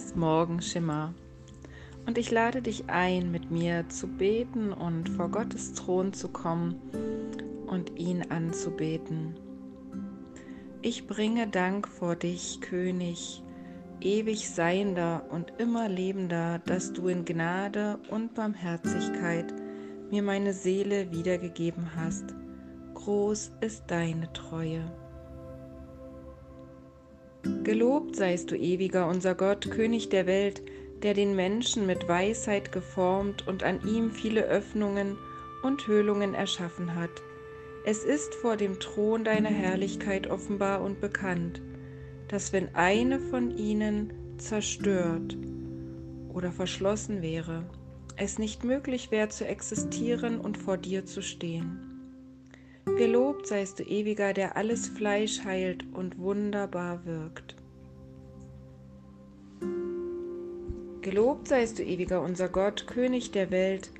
das Morgenschimmer. Und ich lade dich ein, mit mir zu beten und vor Gottes Thron zu kommen und ihn anzubeten. Ich bringe Dank vor dich, König, ewig seiender und immer lebender, dass du in Gnade und Barmherzigkeit mir meine Seele wiedergegeben hast. Groß ist deine Treue. Gelobt seist du ewiger, unser Gott, König der Welt, der den Menschen mit Weisheit geformt und an ihm viele Öffnungen und Höhlungen erschaffen hat. Es ist vor dem Thron deiner Herrlichkeit offenbar und bekannt, dass wenn eine von ihnen zerstört oder verschlossen wäre, es nicht möglich wäre zu existieren und vor dir zu stehen. Gelobt seist du ewiger, der alles Fleisch heilt und wunderbar wirkt. Gelobt seist du ewiger, unser Gott, König der Welt,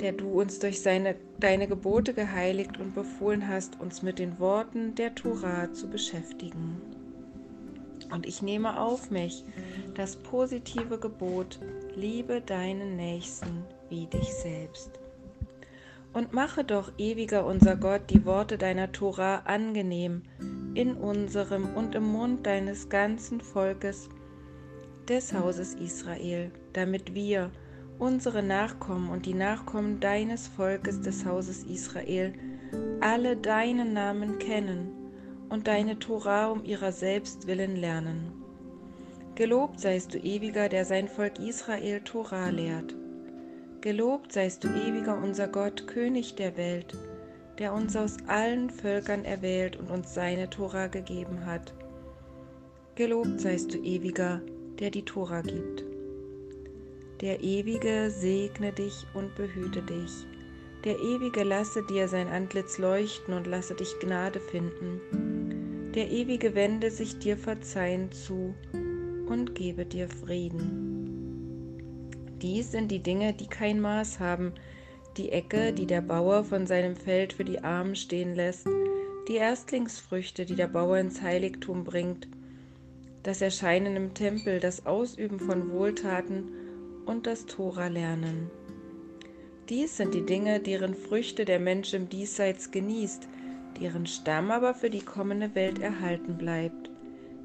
der du uns durch seine, deine Gebote geheiligt und befohlen hast, uns mit den Worten der Tora zu beschäftigen. Und ich nehme auf mich das positive Gebot, liebe deinen Nächsten wie dich selbst. Und mache doch, ewiger unser Gott, die Worte deiner Tora angenehm in unserem und im Mund deines ganzen Volkes des Hauses Israel, damit wir, unsere Nachkommen und die Nachkommen deines Volkes des Hauses Israel, alle deinen Namen kennen und deine Tora um ihrer selbst willen lernen. Gelobt seist du ewiger, der sein Volk Israel Tora lehrt. Gelobt seist du ewiger unser Gott, König der Welt, der uns aus allen Völkern erwählt und uns seine Tora gegeben hat. Gelobt seist du ewiger, der die Tora gibt. Der Ewige segne dich und behüte dich. Der Ewige lasse dir sein Antlitz leuchten und lasse dich Gnade finden. Der Ewige wende sich dir verzeihend zu und gebe dir Frieden. Dies sind die Dinge, die kein Maß haben, die Ecke, die der Bauer von seinem Feld für die Armen stehen lässt, die Erstlingsfrüchte, die der Bauer ins Heiligtum bringt, das Erscheinen im Tempel, das Ausüben von Wohltaten und das Tora lernen. Dies sind die Dinge, deren Früchte der Mensch im Diesseits genießt, deren Stamm aber für die kommende Welt erhalten bleibt.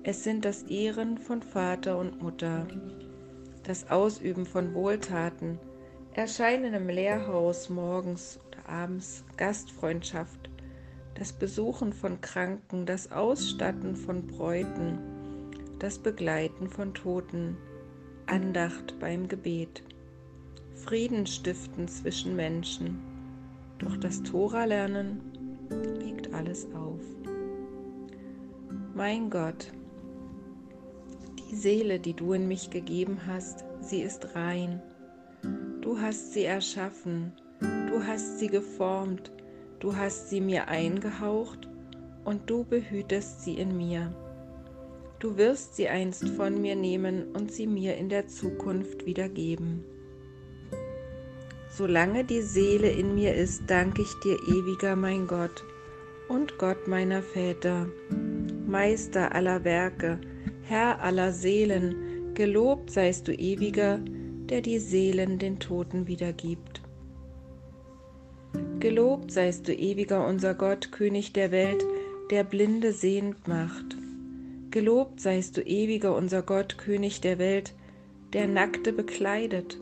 Es sind das Ehren von Vater und Mutter das Ausüben von Wohltaten, Erscheinen im Lehrhaus morgens oder abends, Gastfreundschaft, das Besuchen von Kranken, das Ausstatten von Bräuten, das Begleiten von Toten, Andacht beim Gebet, Frieden stiften zwischen Menschen. Doch das Tora lernen wiegt alles auf. Mein Gott, die Seele, die du in mich gegeben hast, sie ist rein. Du hast sie erschaffen, du hast sie geformt, du hast sie mir eingehaucht und du behütest sie in mir. Du wirst sie einst von mir nehmen und sie mir in der Zukunft wiedergeben. Solange die Seele in mir ist, danke ich dir, ewiger mein Gott und Gott meiner Väter, Meister aller Werke, Herr aller Seelen, gelobt seist du ewiger, der die Seelen den Toten wiedergibt. Gelobt seist du ewiger unser Gott, König der Welt, der Blinde sehend macht. Gelobt seist du ewiger unser Gott, König der Welt, der Nackte bekleidet.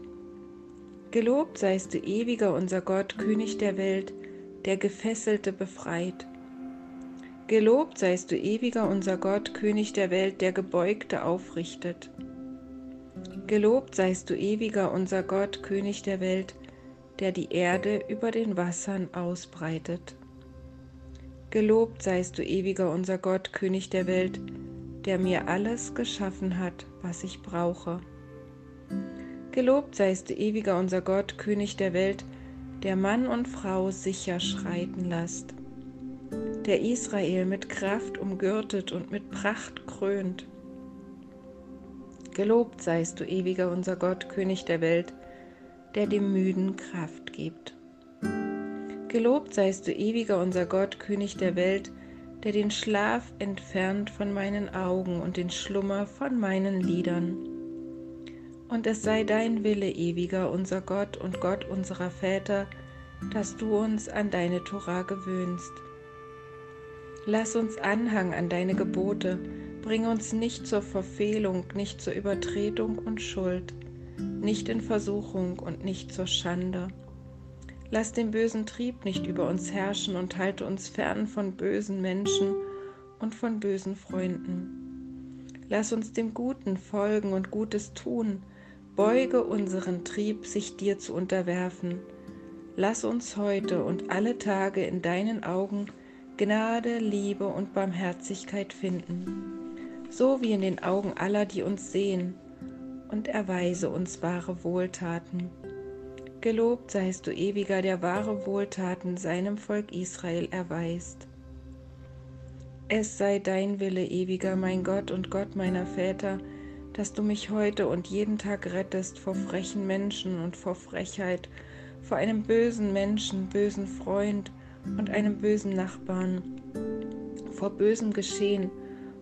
Gelobt seist du ewiger unser Gott, König der Welt, der Gefesselte befreit. Gelobt seist du ewiger unser Gott, König der Welt, der Gebeugte aufrichtet. Gelobt seist du ewiger unser Gott, König der Welt, der die Erde über den Wassern ausbreitet. Gelobt seist du ewiger unser Gott, König der Welt, der mir alles geschaffen hat, was ich brauche. Gelobt seist du ewiger unser Gott, König der Welt, der Mann und Frau sicher schreiten lässt der Israel mit Kraft umgürtet und mit Pracht krönt. Gelobt seist du, ewiger unser Gott, König der Welt, der dem Müden Kraft gibt. Gelobt seist du, ewiger unser Gott, König der Welt, der den Schlaf entfernt von meinen Augen und den Schlummer von meinen Lidern. Und es sei dein Wille, ewiger unser Gott und Gott unserer Väter, dass du uns an deine Tora gewöhnst. Lass uns Anhang an deine Gebote, bring uns nicht zur Verfehlung, nicht zur Übertretung und Schuld, nicht in Versuchung und nicht zur Schande. Lass den bösen Trieb nicht über uns herrschen und halte uns fern von bösen Menschen und von bösen Freunden. Lass uns dem Guten folgen und Gutes tun, beuge unseren Trieb, sich dir zu unterwerfen. Lass uns heute und alle Tage in deinen Augen Gnade, Liebe und Barmherzigkeit finden, so wie in den Augen aller, die uns sehen, und erweise uns wahre Wohltaten. Gelobt seist du ewiger, der wahre Wohltaten seinem Volk Israel erweist. Es sei dein Wille, ewiger mein Gott und Gott meiner Väter, dass du mich heute und jeden Tag rettest vor frechen Menschen und vor Frechheit, vor einem bösen Menschen, bösen Freund und einem bösen Nachbarn, vor bösem Geschehen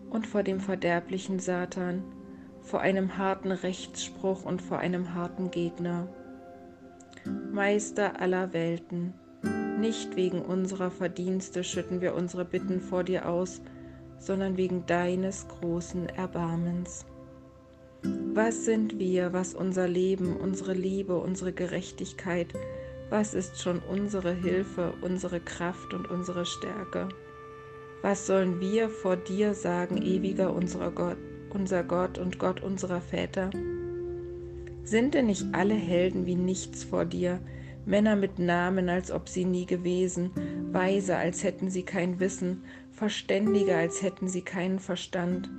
und vor dem verderblichen Satan, vor einem harten Rechtsspruch und vor einem harten Gegner. Meister aller Welten, nicht wegen unserer Verdienste schütten wir unsere Bitten vor dir aus, sondern wegen deines großen Erbarmens. Was sind wir, was unser Leben, unsere Liebe, unsere Gerechtigkeit, was ist schon unsere Hilfe, unsere Kraft und unsere Stärke? Was sollen wir vor dir sagen, ewiger unserer Gott, unser Gott und Gott unserer Väter? Sind denn nicht alle Helden wie nichts vor dir, Männer mit Namen, als ob sie nie gewesen, weise, als hätten sie kein Wissen, verständige, als hätten sie keinen Verstand?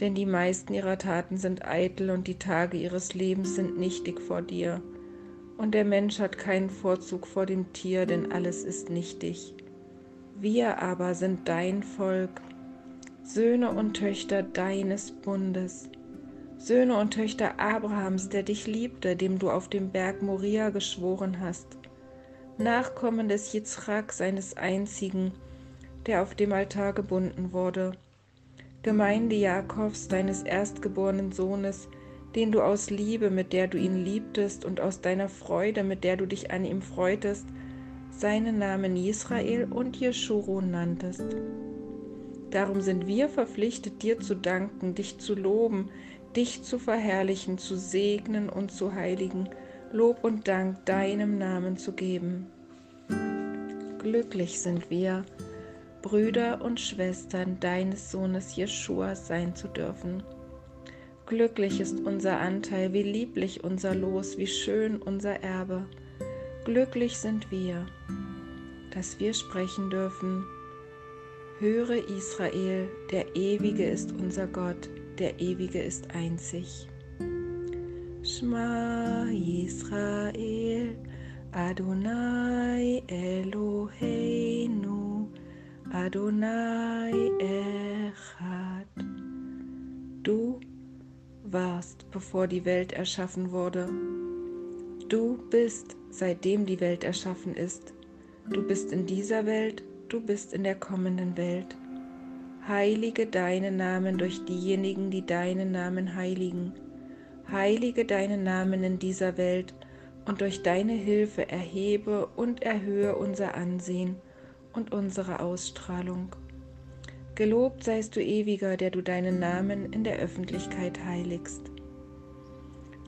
Denn die meisten ihrer Taten sind eitel und die Tage ihres Lebens sind nichtig vor dir. Und der Mensch hat keinen Vorzug vor dem Tier, denn alles ist nichtig. Wir aber sind dein Volk, Söhne und Töchter deines Bundes. Söhne und Töchter Abrahams, der dich liebte, dem du auf dem Berg Moria geschworen hast, Nachkommen des Jitzrak, seines einzigen, der auf dem Altar gebunden wurde, Gemeinde Jakobs, deines erstgeborenen Sohnes, den du aus Liebe, mit der du ihn liebtest, und aus deiner Freude, mit der du dich an ihm freutest, seinen Namen Israel und Jeschuru nanntest. Darum sind wir verpflichtet, dir zu danken, dich zu loben, dich zu verherrlichen, zu segnen und zu heiligen, Lob und Dank deinem Namen zu geben. Glücklich sind wir, Brüder und Schwestern deines Sohnes Jeschua sein zu dürfen. Glücklich ist unser Anteil, wie lieblich unser Los, wie schön unser Erbe. Glücklich sind wir, dass wir sprechen dürfen. Höre Israel, der Ewige ist unser Gott der Ewige ist einzig. Shma Israel, Adonai Eloheinu, Adonai Echad. Du warst, bevor die Welt erschaffen wurde. Du bist, seitdem die Welt erschaffen ist. Du bist in dieser Welt, du bist in der kommenden Welt. Heilige deinen Namen durch diejenigen, die deinen Namen heiligen. Heilige deinen Namen in dieser Welt und durch deine Hilfe erhebe und erhöhe unser Ansehen und unsere Ausstrahlung. Gelobt seist du ewiger, der du deinen Namen in der Öffentlichkeit heiligst.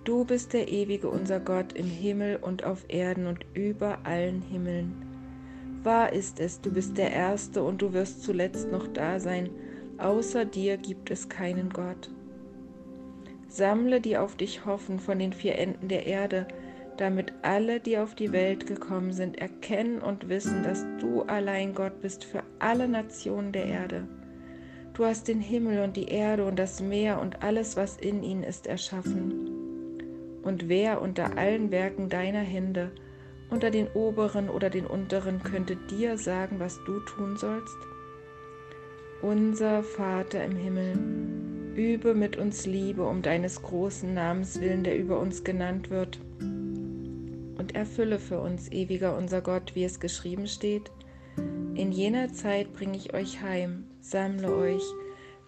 Du bist der ewige unser Gott im Himmel und auf Erden und über allen Himmeln. Wahr ist es, du bist der Erste und du wirst zuletzt noch da sein. Außer dir gibt es keinen Gott. Sammle die auf dich hoffen von den vier Enden der Erde, damit alle, die auf die Welt gekommen sind, erkennen und wissen, dass du allein Gott bist für alle Nationen der Erde. Du hast den Himmel und die Erde und das Meer und alles, was in ihnen ist, erschaffen. Und wer unter allen Werken deiner Hände unter den Oberen oder den Unteren könnte dir sagen, was du tun sollst? Unser Vater im Himmel, übe mit uns Liebe um deines großen Namens willen, der über uns genannt wird, erfülle für uns, ewiger unser Gott, wie es geschrieben steht. In jener Zeit bringe ich euch heim, sammle euch,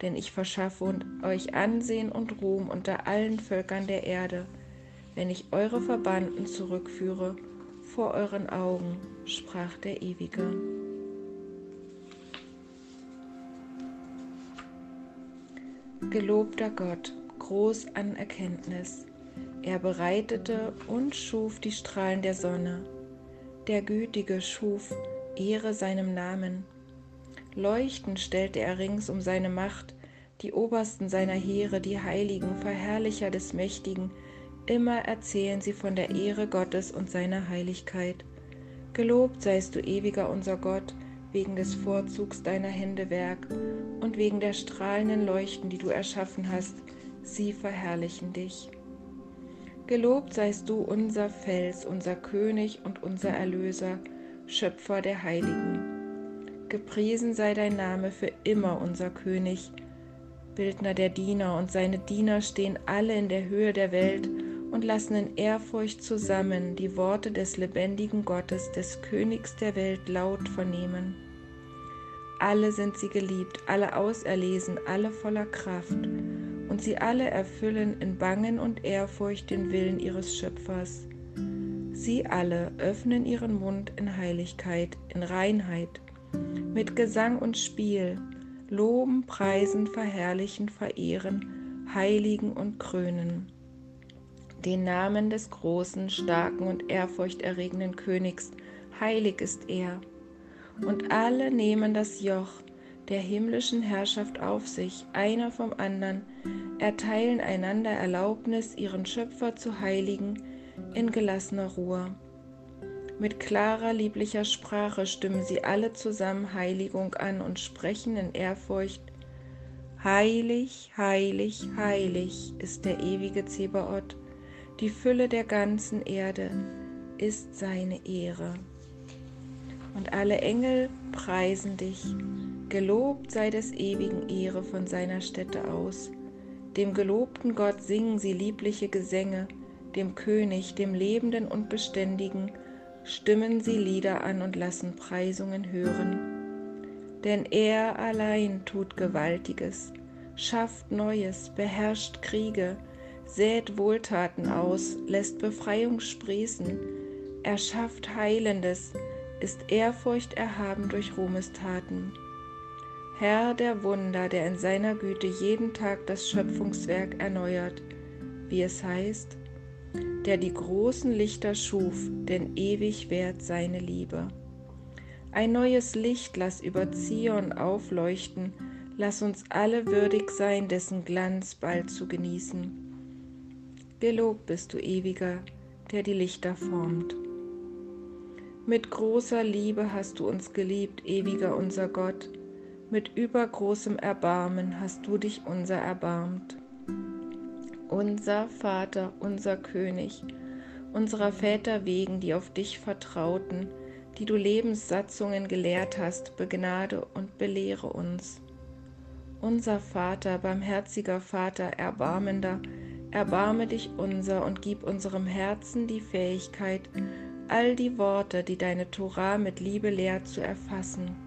denn ich verschaffe euch Ansehen und Ruhm unter allen Völkern der Erde, wenn ich eure Verbannten zurückführe vor euren Augen, sprach der Ewige. Gelobter Gott, groß an Erkenntnis, er bereitete und schuf die Strahlen der Sonne. Der Gütige schuf Ehre seinem Namen. Leuchtend stellte er rings um seine Macht die Obersten seiner Heere, die Heiligen, Verherrlicher des Mächtigen, immer erzählen sie von der Ehre Gottes und seiner Heiligkeit. Gelobt seist du, ewiger unser Gott, wegen des Vorzugs deiner Hände Werk und wegen der strahlenden Leuchten, die du erschaffen hast, sie verherrlichen dich. Gelobt seist du unser Fels, unser König und unser Erlöser, Schöpfer der Heiligen. Gepriesen sei dein Name für immer, unser König, Bildner der Diener, und seine Diener stehen alle in der Höhe der Welt und lassen in Ehrfurcht zusammen die Worte des lebendigen Gottes, des Königs der Welt, laut vernehmen. Alle sind sie geliebt, alle auserlesen, alle voller Kraft und sie alle erfüllen in Bangen und Ehrfurcht den Willen ihres Schöpfers. Sie alle öffnen ihren Mund in Heiligkeit, in Reinheit, mit Gesang und Spiel, loben, preisen, verherrlichen, verehren, heiligen und krönen. Den Namen des großen, starken und ehrfurchterregenden Königs, heilig ist er. Und alle nehmen das Joch, der himmlischen Herrschaft auf sich, einer vom anderen, erteilen einander Erlaubnis, ihren Schöpfer zu heiligen, in gelassener Ruhe. Mit klarer, lieblicher Sprache stimmen sie alle zusammen Heiligung an und sprechen in Ehrfurcht, Heilig, heilig, heilig ist der ewige Zebaoth, die Fülle der ganzen Erde ist seine Ehre. Und alle Engel preisen dich, Gelobt sei des ewigen Ehre von seiner Stätte aus. Dem gelobten Gott singen sie liebliche Gesänge, dem König, dem Lebenden und Beständigen, stimmen sie Lieder an und lassen Preisungen hören. Denn er allein tut Gewaltiges, schafft Neues, beherrscht Kriege, sät Wohltaten aus, lässt Befreiung sprießen, er schafft Heilendes, ist Ehrfurcht erhaben durch Ruhmestaten. Herr der Wunder, der in seiner Güte jeden Tag das Schöpfungswerk erneuert, wie es heißt, der die großen Lichter schuf, denn ewig währt seine Liebe. Ein neues Licht lass über Zion aufleuchten, lass uns alle würdig sein, dessen Glanz bald zu genießen. Gelobt bist du, ewiger, der die Lichter formt. Mit großer Liebe hast du uns geliebt, ewiger unser Gott, mit übergroßem Erbarmen hast du dich unser erbarmt. Unser Vater, unser König, unserer Väter wegen, die auf dich vertrauten, die du Lebenssatzungen gelehrt hast, begnade und belehre uns. Unser Vater, barmherziger Vater, erbarmender, erbarme dich unser und gib unserem Herzen die Fähigkeit, all die Worte, die deine Tora mit Liebe lehrt, zu erfassen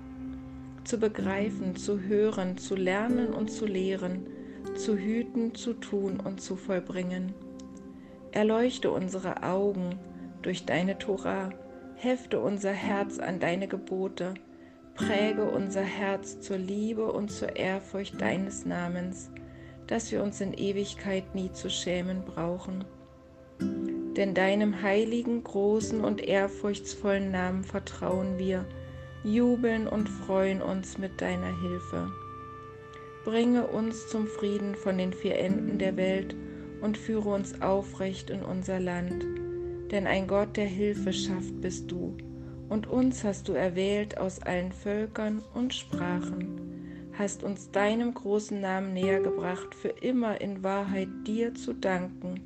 zu begreifen, zu hören, zu lernen und zu lehren, zu hüten, zu tun und zu vollbringen. Erleuchte unsere Augen durch deine Tora, hefte unser Herz an deine Gebote, präge unser Herz zur Liebe und zur Ehrfurcht deines Namens, dass wir uns in Ewigkeit nie zu schämen brauchen. Denn deinem heiligen, großen und ehrfurchtsvollen Namen vertrauen wir, jubeln und freuen uns mit deiner Hilfe. Bringe uns zum Frieden von den vier Enden der Welt und führe uns aufrecht in unser Land. Denn ein Gott der Hilfe schafft bist du, und uns hast du erwählt aus allen Völkern und Sprachen, hast uns deinem großen Namen näher gebracht, für immer in Wahrheit dir zu danken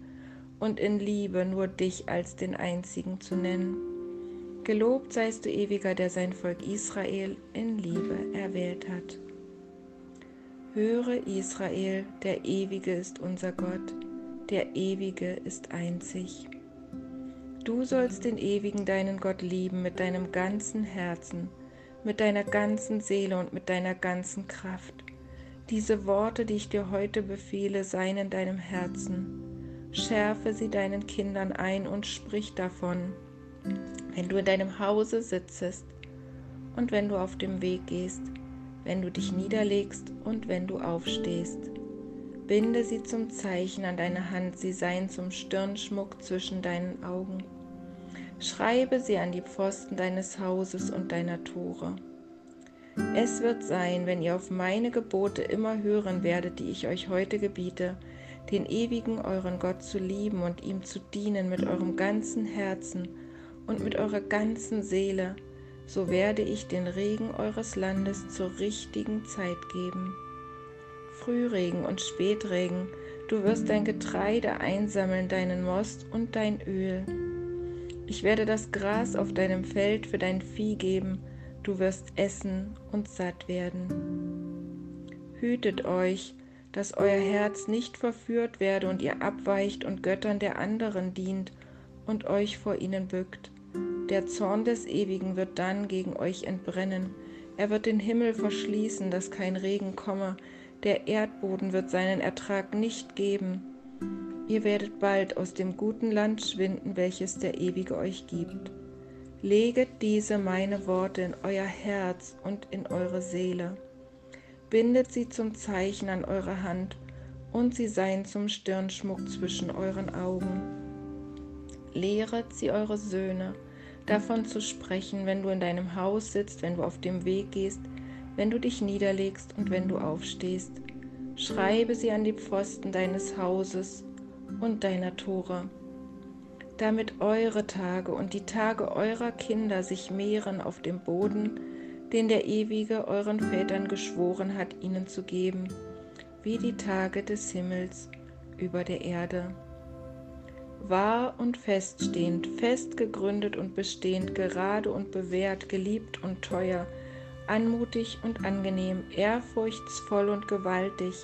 und in Liebe nur dich als den einzigen zu nennen. Gelobt seist du ewiger, der sein Volk Israel in Liebe erwählt hat. Höre Israel, der Ewige ist unser Gott, der Ewige ist einzig. Du sollst den Ewigen deinen Gott lieben mit deinem ganzen Herzen, mit deiner ganzen Seele und mit deiner ganzen Kraft. Diese Worte, die ich dir heute befehle, seien in deinem Herzen. Schärfe sie deinen Kindern ein und sprich davon, wenn du in deinem Hause sitzest und wenn du auf dem Weg gehst, wenn du dich niederlegst und wenn du aufstehst. Binde sie zum Zeichen an deine Hand, sie seien zum Stirnschmuck zwischen deinen Augen. Schreibe sie an die Pfosten deines Hauses und deiner Tore. Es wird sein, wenn ihr auf meine Gebote immer hören werdet, die ich euch heute gebiete, den ewigen euren Gott zu lieben und ihm zu dienen mit eurem ganzen Herzen und mit eurer ganzen Seele, so werde ich den Regen eures Landes zur richtigen Zeit geben. Frühregen und Spätregen, du wirst dein Getreide einsammeln, deinen Most und dein Öl. Ich werde das Gras auf deinem Feld für dein Vieh geben, du wirst essen und satt werden. Hütet euch, dass euer Herz nicht verführt werde und ihr abweicht und Göttern der anderen dient und euch vor ihnen bückt. Der Zorn des Ewigen wird dann gegen euch entbrennen. Er wird den Himmel verschließen, dass kein Regen komme. Der Erdboden wird seinen Ertrag nicht geben. Ihr werdet bald aus dem guten Land schwinden, welches der Ewige euch gibt. Leget diese meine Worte in euer Herz und in eure Seele. Bindet sie zum Zeichen an eure Hand und sie seien zum Stirnschmuck zwischen euren Augen. Lehret sie eure Söhne, davon zu sprechen, wenn du in deinem Haus sitzt, wenn du auf dem Weg gehst, wenn du dich niederlegst und wenn du aufstehst. Schreibe sie an die Pfosten deines Hauses und deiner Tore damit eure Tage und die Tage eurer Kinder sich mehren auf dem Boden, den der Ewige euren Vätern geschworen hat, ihnen zu geben, wie die Tage des Himmels über der Erde. Wahr und feststehend, fest gegründet und bestehend, gerade und bewährt, geliebt und teuer, anmutig und angenehm, ehrfurchtsvoll und gewaltig,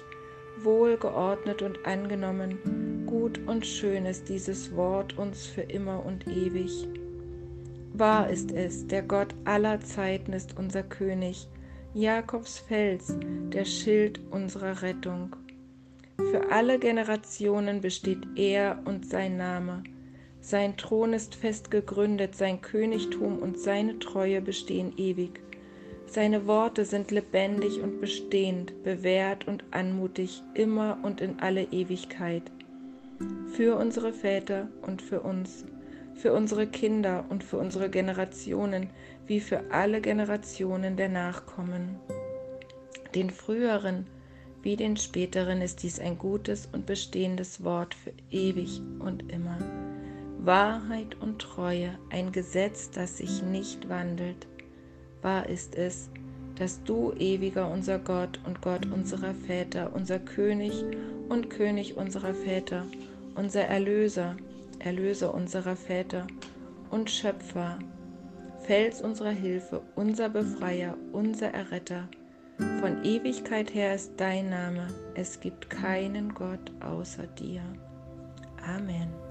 wohlgeordnet und angenommen, gut und schön ist dieses Wort uns für immer und ewig. Wahr ist es, der Gott aller Zeiten ist unser König, Jakobs Fels, der Schild unserer Rettung. Für alle Generationen besteht er und sein Name. Sein Thron ist fest gegründet, sein Königtum und seine Treue bestehen ewig. Seine Worte sind lebendig und bestehend, bewährt und anmutig, immer und in alle Ewigkeit. Für unsere Väter und für uns, für unsere Kinder und für unsere Generationen, wie für alle Generationen der Nachkommen. Den früheren wie den späteren ist dies ein gutes und bestehendes Wort für ewig und immer. Wahrheit und Treue, ein Gesetz, das sich nicht wandelt Wahr ist es, dass du, ewiger unser Gott und Gott unserer Väter, unser König und König unserer Väter, unser Erlöser, Erlöser unserer Väter und Schöpfer, Fels unserer Hilfe, unser Befreier, unser Erretter, von Ewigkeit her ist dein Name, es gibt keinen Gott außer dir. Amen.